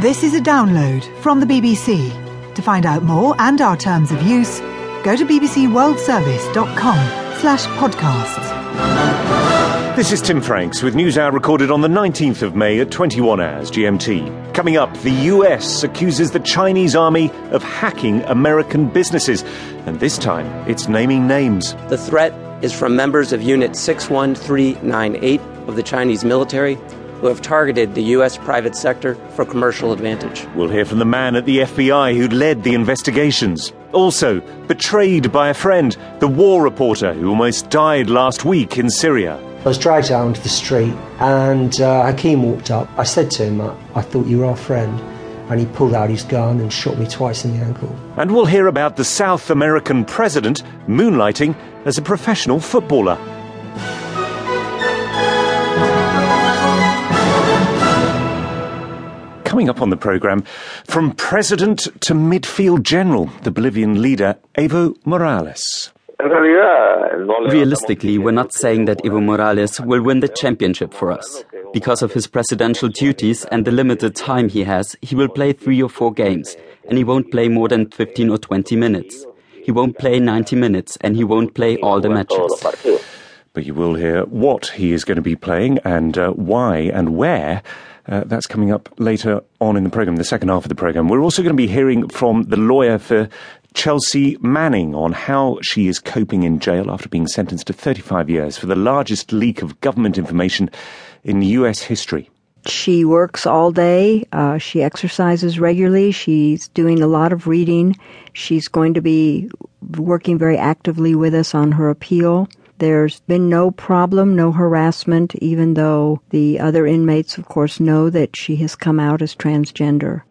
This is a download from the BBC. To find out more and our terms of use, go to bbcworldservice.com slash podcasts. This is Tim Franks with News Hour recorded on the 19th of May at 21 hours GMT. Coming up, the US accuses the Chinese army of hacking American businesses, and this time it's naming names. The threat is from members of Unit 61398 of the Chinese military who have targeted the U.S. private sector for commercial advantage. We'll hear from the man at the FBI who led the investigations. Also, betrayed by a friend, the war reporter who almost died last week in Syria. I was dragged out onto the street and uh, Hakim walked up. I said to him, I thought you were our friend. And he pulled out his gun and shot me twice in the ankle. And we'll hear about the South American president moonlighting as a professional footballer. Coming up on the programme, from president to midfield general, the Bolivian leader Evo Morales. Realistically, we're not saying that Evo Morales will win the championship for us. Because of his presidential duties and the limited time he has, he will play three or four games, and he won't play more than 15 or 20 minutes. He won't play 90 minutes, and he won't play all the matches. But you will hear what he is going to be playing and uh, why and where. Uh, that's coming up later on in the programme, the second half of the programme. We're also going to be hearing from the lawyer for Chelsea Manning on how she is coping in jail after being sentenced to 35 years for the largest leak of government information in US history. She works all day. Uh, she exercises regularly. She's doing a lot of reading. She's going to be working very actively with us on her appeal. There's been no problem, no harassment, even though the other inmates, of course, know that she has come out as transgender.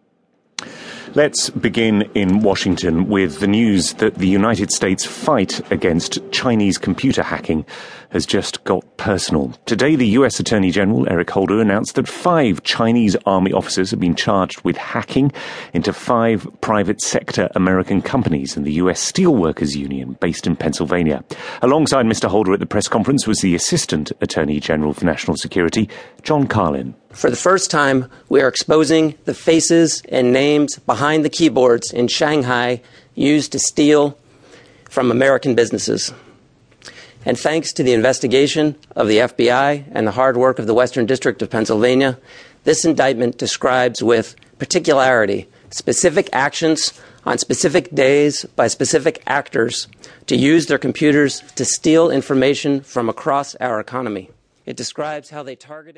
Let's begin in Washington with the news that the United States fight against Chinese computer hacking has just got personal. Today, the US Attorney General Eric Holder announced that five Chinese army officers have been charged with hacking into five private sector American companies in the US Steelworkers Union based in Pennsylvania. Alongside Mr. Holder at the press conference was the Assistant Attorney General for National Security, John Carlin. For the first time, we are exposing the faces and names behind the keyboards in Shanghai used to steal from American businesses. And thanks to the investigation of the FBI and the hard work of the Western District of Pennsylvania, this indictment describes with particularity specific actions on specific days by specific actors to use their computers to steal information from across our economy. It describes how they targeted